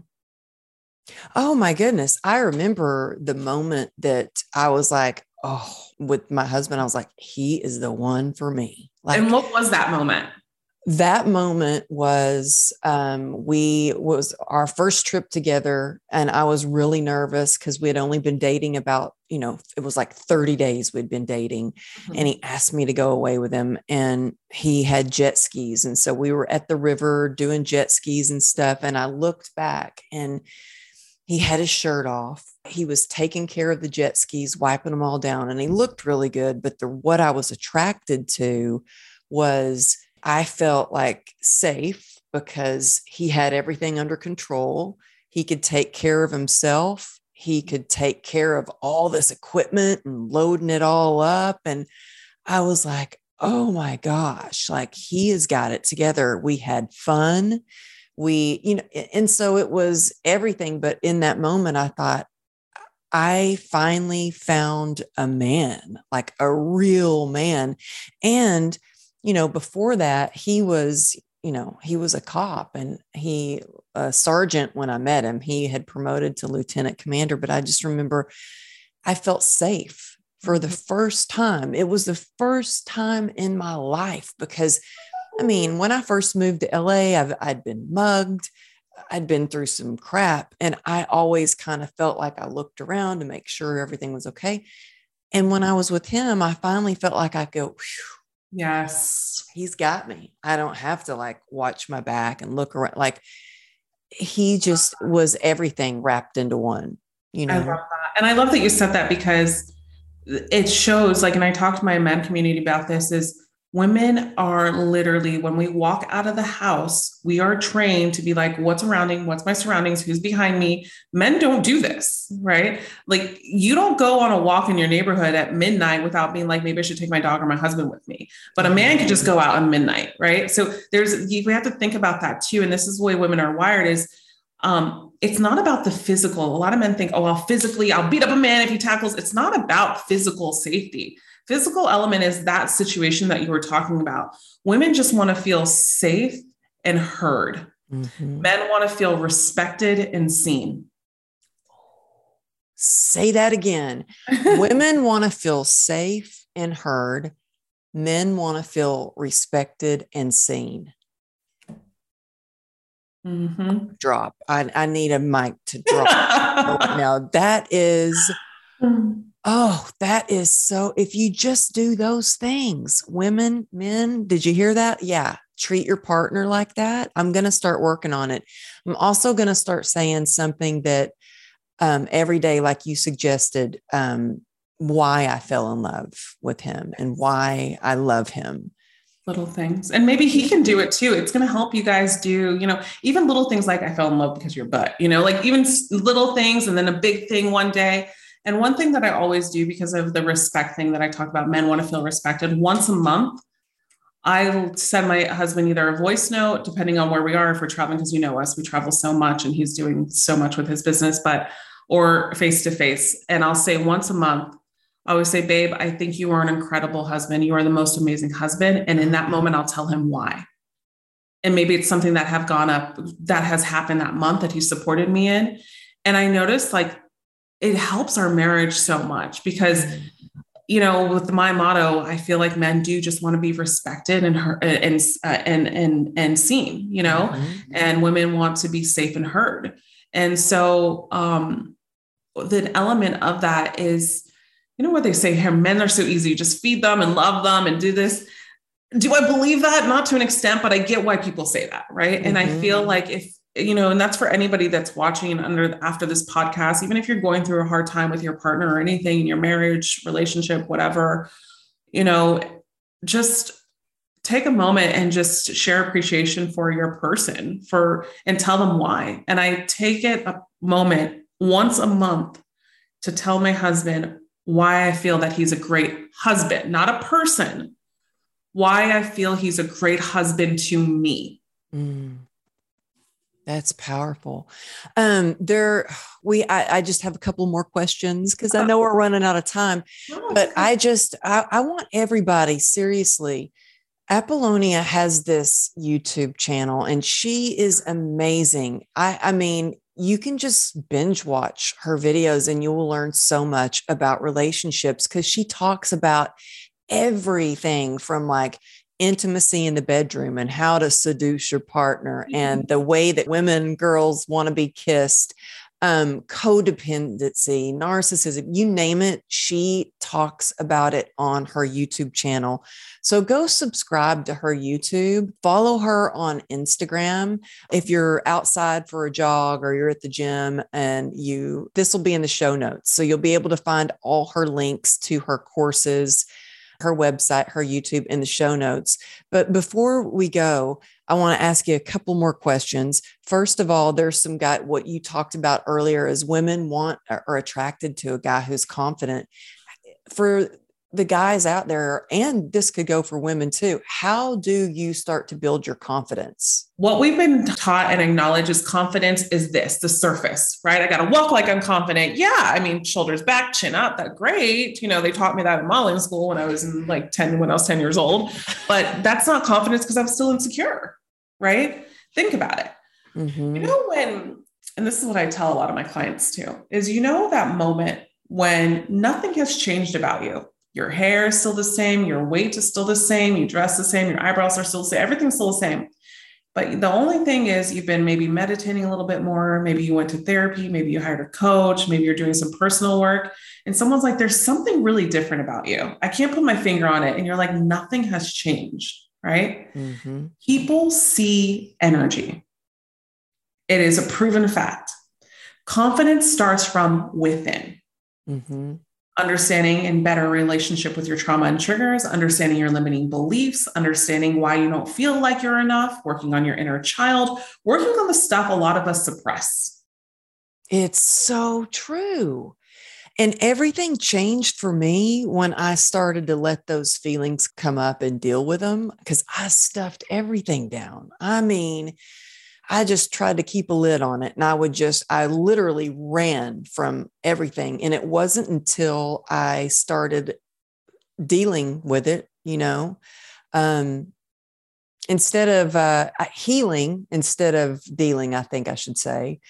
Oh my goodness. I remember the moment that I was like, oh, with my husband, I was like, he is the one for me. Like, and what was that moment? that moment was um, we was our first trip together and i was really nervous because we had only been dating about you know it was like 30 days we'd been dating mm-hmm. and he asked me to go away with him and he had jet skis and so we were at the river doing jet skis and stuff and i looked back and he had his shirt off he was taking care of the jet skis wiping them all down and he looked really good but the what i was attracted to was I felt like safe because he had everything under control. He could take care of himself. He could take care of all this equipment and loading it all up. And I was like, oh my gosh, like he has got it together. We had fun. We, you know, and so it was everything. But in that moment, I thought, I finally found a man, like a real man. And you know, before that, he was, you know, he was a cop and he, a sergeant when I met him, he had promoted to lieutenant commander. But I just remember I felt safe for the mm-hmm. first time. It was the first time in my life because, I mean, when I first moved to LA, I've, I'd been mugged. I'd been through some crap and I always kind of felt like I looked around to make sure everything was okay. And when I was with him, I finally felt like I go, Yes. He's got me. I don't have to like watch my back and look around. Like he just was everything wrapped into one, you know. I love that. And I love that you said that because it shows like, and I talked to my men community about this is women are literally when we walk out of the house we are trained to be like what's surrounding what's my surroundings who's behind me men don't do this right like you don't go on a walk in your neighborhood at midnight without being like maybe i should take my dog or my husband with me but a man could just go out at midnight right so there's we have to think about that too and this is the way women are wired is um, it's not about the physical. A lot of men think, oh, I'll physically, I'll beat up a man if he tackles. It's not about physical safety. Physical element is that situation that you were talking about. Women just want to feel safe and heard. Mm-hmm. Men want to feel respected and seen. Say that again. <laughs> Women want to feel safe and heard. Men want to feel respected and seen. Mm-hmm. Drop. I, I need a mic to drop <laughs> now. That is. <laughs> Oh, that is so. If you just do those things, women, men, did you hear that? Yeah. Treat your partner like that. I'm going to start working on it. I'm also going to start saying something that um, every day, like you suggested, um, why I fell in love with him and why I love him little things and maybe he can do it too it's going to help you guys do you know even little things like i fell in love because your butt you know like even little things and then a big thing one day and one thing that i always do because of the respect thing that i talk about men want to feel respected once a month i send my husband either a voice note depending on where we are if we're traveling because you know us we travel so much and he's doing so much with his business but or face to face and i'll say once a month I always say, babe, I think you are an incredible husband. You are the most amazing husband. And in that moment, I'll tell him why. And maybe it's something that have gone up that has happened that month that he supported me in. And I noticed like it helps our marriage so much because you know with my motto i feel like men do just want to be respected and heard and uh, and and and seen you know mm-hmm. and women want to be safe and heard and so um the element of that is you know what they say here men are so easy just feed them and love them and do this do i believe that not to an extent but i get why people say that right mm-hmm. and i feel mm-hmm. like if you know and that's for anybody that's watching under after this podcast even if you're going through a hard time with your partner or anything in your marriage relationship whatever you know just take a moment and just share appreciation for your person for and tell them why and i take it a moment once a month to tell my husband why I feel that he's a great husband, not a person, why I feel he's a great husband to me. Mm, that's powerful. Um, there, we, I, I, just have a couple more questions because I know we're running out of time, oh, but I just, I, I want everybody seriously. Apollonia has this YouTube channel and she is amazing. I, I mean, you can just binge watch her videos and you will learn so much about relationships because she talks about everything from like intimacy in the bedroom and how to seduce your partner and mm-hmm. the way that women girls want to be kissed um, codependency, narcissism, you name it. She talks about it on her YouTube channel. So go subscribe to her YouTube, follow her on Instagram. If you're outside for a jog or you're at the gym and you, this will be in the show notes. So you'll be able to find all her links to her courses her website, her YouTube in the show notes. But before we go, I want to ask you a couple more questions. First of all, there's some guy, what you talked about earlier is women want are attracted to a guy who's confident. For the guys out there, and this could go for women too. How do you start to build your confidence? What we've been taught and acknowledged as confidence is this the surface, right? I got to walk like I'm confident. Yeah. I mean, shoulders back, chin up. That great. You know, they taught me that in modeling school when I was in like 10, when I was 10 years old. But that's not confidence because I'm still insecure, right? Think about it. Mm-hmm. You know, when, and this is what I tell a lot of my clients too, is you know, that moment when nothing has changed about you your hair is still the same, your weight is still the same, you dress the same, your eyebrows are still the same, everything's still the same. But the only thing is, you've been maybe meditating a little bit more. Maybe you went to therapy. Maybe you hired a coach. Maybe you're doing some personal work. And someone's like, there's something really different about you. I can't put my finger on it. And you're like, nothing has changed. Right. Mm-hmm. People see energy, it is a proven fact. Confidence starts from within. Mm-hmm understanding and better relationship with your trauma and triggers, understanding your limiting beliefs, understanding why you don't feel like you're enough, working on your inner child, working on the stuff a lot of us suppress. It's so true. And everything changed for me when I started to let those feelings come up and deal with them because I stuffed everything down. I mean, I just tried to keep a lid on it. And I would just, I literally ran from everything. And it wasn't until I started dealing with it, you know, um, instead of uh, healing, instead of dealing, I think I should say,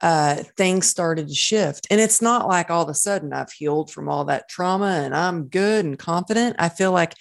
uh, things started to shift. And it's not like all of a sudden I've healed from all that trauma and I'm good and confident. I feel like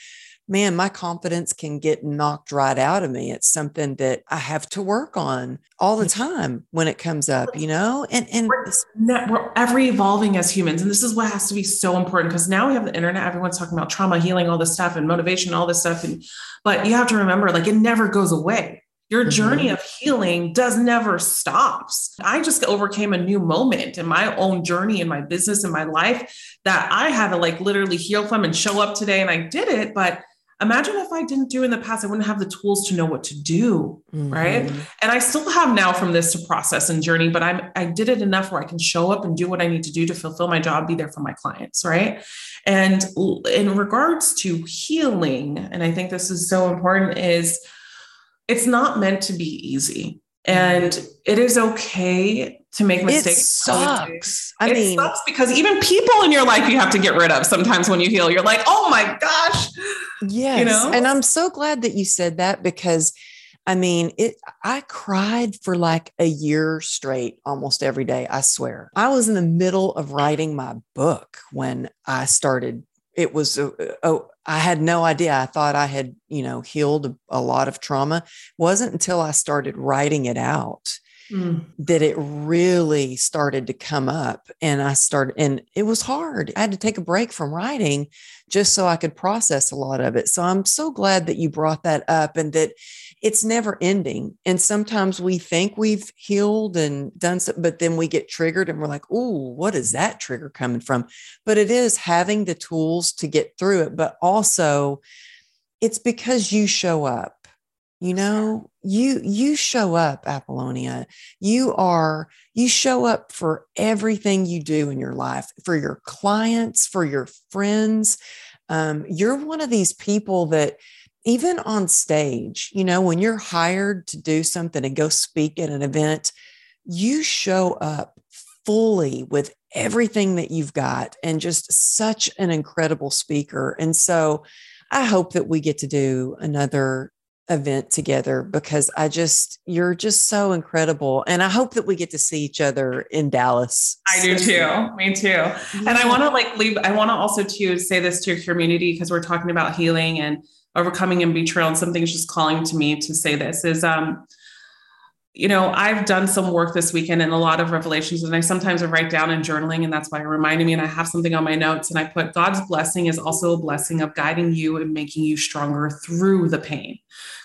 man, my confidence can get knocked right out of me. It's something that I have to work on all the time when it comes up, you know? And and we're, we're ever evolving as humans. And this is what has to be so important because now we have the internet, everyone's talking about trauma healing, all this stuff and motivation, all this stuff. And but you have to remember, like it never goes away. Your journey mm-hmm. of healing does never stops. I just overcame a new moment in my own journey in my business in my life that I had to like literally heal from and show up today and I did it, but imagine if I didn't do in the past, I wouldn't have the tools to know what to do. Mm-hmm. Right. And I still have now from this to process and journey, but I'm, I did it enough where I can show up and do what I need to do to fulfill my job, be there for my clients. Right. And in regards to healing, and I think this is so important, is it's not meant to be easy. And it is okay to make mistakes. It sucks. I it mean, sucks because even people in your life you have to get rid of sometimes when you heal. You're like, oh my gosh. Yes. You know? And I'm so glad that you said that because I mean, it I cried for like a year straight almost every day, I swear. I was in the middle of writing my book when I started. It was uh, uh, oh, I had no idea. I thought I had, you know, healed a lot of trauma. It wasn't until I started writing it out mm. that it really started to come up. And I started, and it was hard. I had to take a break from writing just so I could process a lot of it. So I'm so glad that you brought that up and that it's never ending. And sometimes we think we've healed and done so, but then we get triggered and we're like, oh, what is that trigger coming from? But it is having the tools to get through it, but also it's because you show up you know you you show up apollonia. You are you show up for everything you do in your life for your clients for your friends. Um, you're one of these people that even on stage you know when you're hired to do something and go speak at an event you show up fully with everything that you've got and just such an incredible speaker. And so I hope that we get to do another event together because I just you're just so incredible and I hope that we get to see each other in Dallas. I do too. Me too. Yeah. And I want to like leave I want to also to say this to your community because we're talking about healing and overcoming and betrayal and something's just calling to me to say this is um you know, I've done some work this weekend and a lot of revelations, and I sometimes write down in journaling, and that's why it reminded me. And I have something on my notes, and I put God's blessing is also a blessing of guiding you and making you stronger through the pain.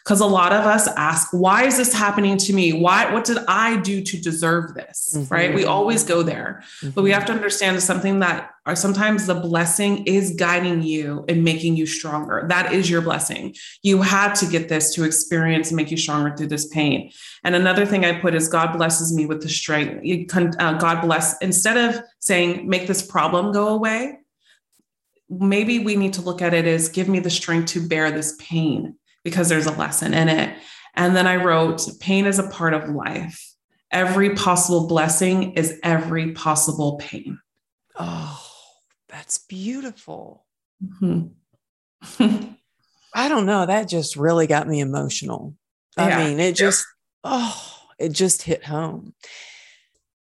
Because a lot of us ask, why is this happening to me? Why, what did I do to deserve this? Mm-hmm. Right? We always go there, mm-hmm. but we have to understand something that or sometimes the blessing is guiding you and making you stronger. That is your blessing. You had to get this to experience and make you stronger through this pain. And another thing I put is God blesses me with the strength. Uh, God bless, instead of saying, make this problem go away, maybe we need to look at it as give me the strength to bear this pain because there's a lesson in it. And then I wrote, pain is a part of life. Every possible blessing is every possible pain. Oh, that's beautiful. Mm-hmm. I don't know. That just really got me emotional. I yeah. mean, it just, oh, it just hit home.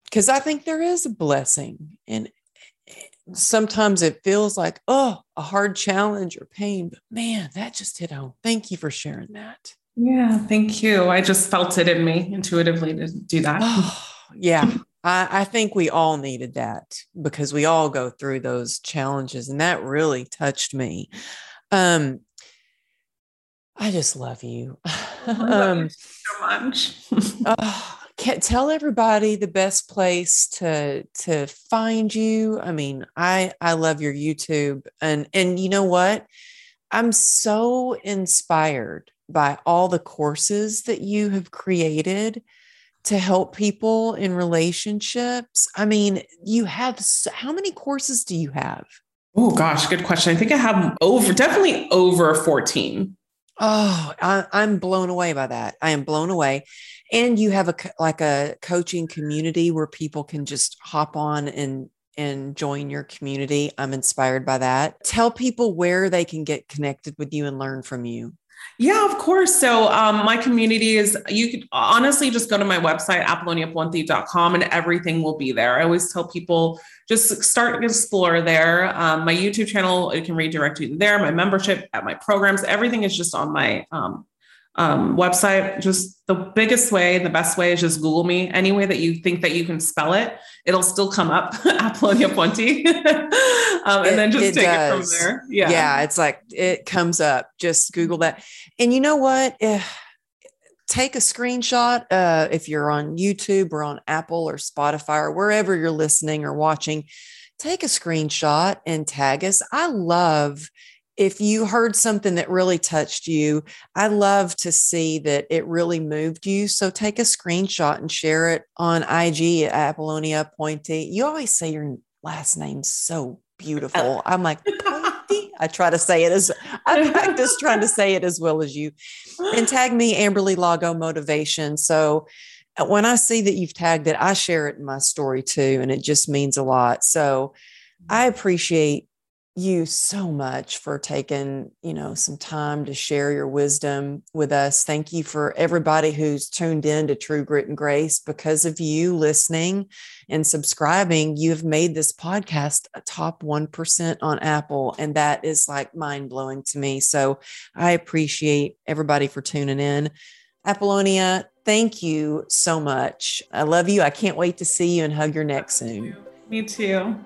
Because I think there is a blessing. And sometimes it feels like, oh, a hard challenge or pain. But man, that just hit home. Thank you for sharing that. Yeah, thank you. I just felt it in me intuitively to do that. Oh, yeah. I, I think we all needed that because we all go through those challenges, and that really touched me. Um, I just love you. <laughs> um, you so much. uh, <laughs> tell everybody the best place to to find you. I mean, I I love your YouTube, and and you know what? I'm so inspired by all the courses that you have created to help people in relationships? I mean, you have so, how many courses do you have? Oh gosh, good question. I think I have over definitely over 14. Oh, I, am blown away by that. I am blown away. And you have a like a coaching community where people can just hop on and and join your community. I'm inspired by that. Tell people where they can get connected with you and learn from you. Yeah, of course. So um, my community is, you could honestly just go to my website, apolloniaponti.com, and everything will be there. I always tell people just start to explore there. Um, my YouTube channel, it can redirect you there. My membership at my programs, everything is just on my um, um, website. Just the biggest way, and the best way is just Google me. Any way that you think that you can spell it, it'll still come up, <laughs> Apollonia Ponti. <laughs> um, and it, then just it take does. it from there. Yeah. Yeah. It's like it comes up. Just Google that. And you know what? Eh, take a screenshot uh, if you're on YouTube or on Apple or Spotify or wherever you're listening or watching. Take a screenshot and tag us. I love if you heard something that really touched you, I love to see that it really moved you. So take a screenshot and share it on IG at Apollonia Ponti. You always say your last name so beautiful. I'm like, Ponti. <laughs> I try to say it as I practice trying to say it as well as you. And tag me Amberly Lago Motivation. So uh, when I see that you've tagged it, I share it in my story too. And it just means a lot. So I appreciate you so much for taking you know some time to share your wisdom with us. Thank you for everybody who's tuned in to true grit and grace. Because of you listening and subscribing you have made this podcast a top 1% on apple and that is like mind-blowing to me. So i appreciate everybody for tuning in. Apollonia thank you so much. I love you. I can't wait to see you and hug your neck soon. me too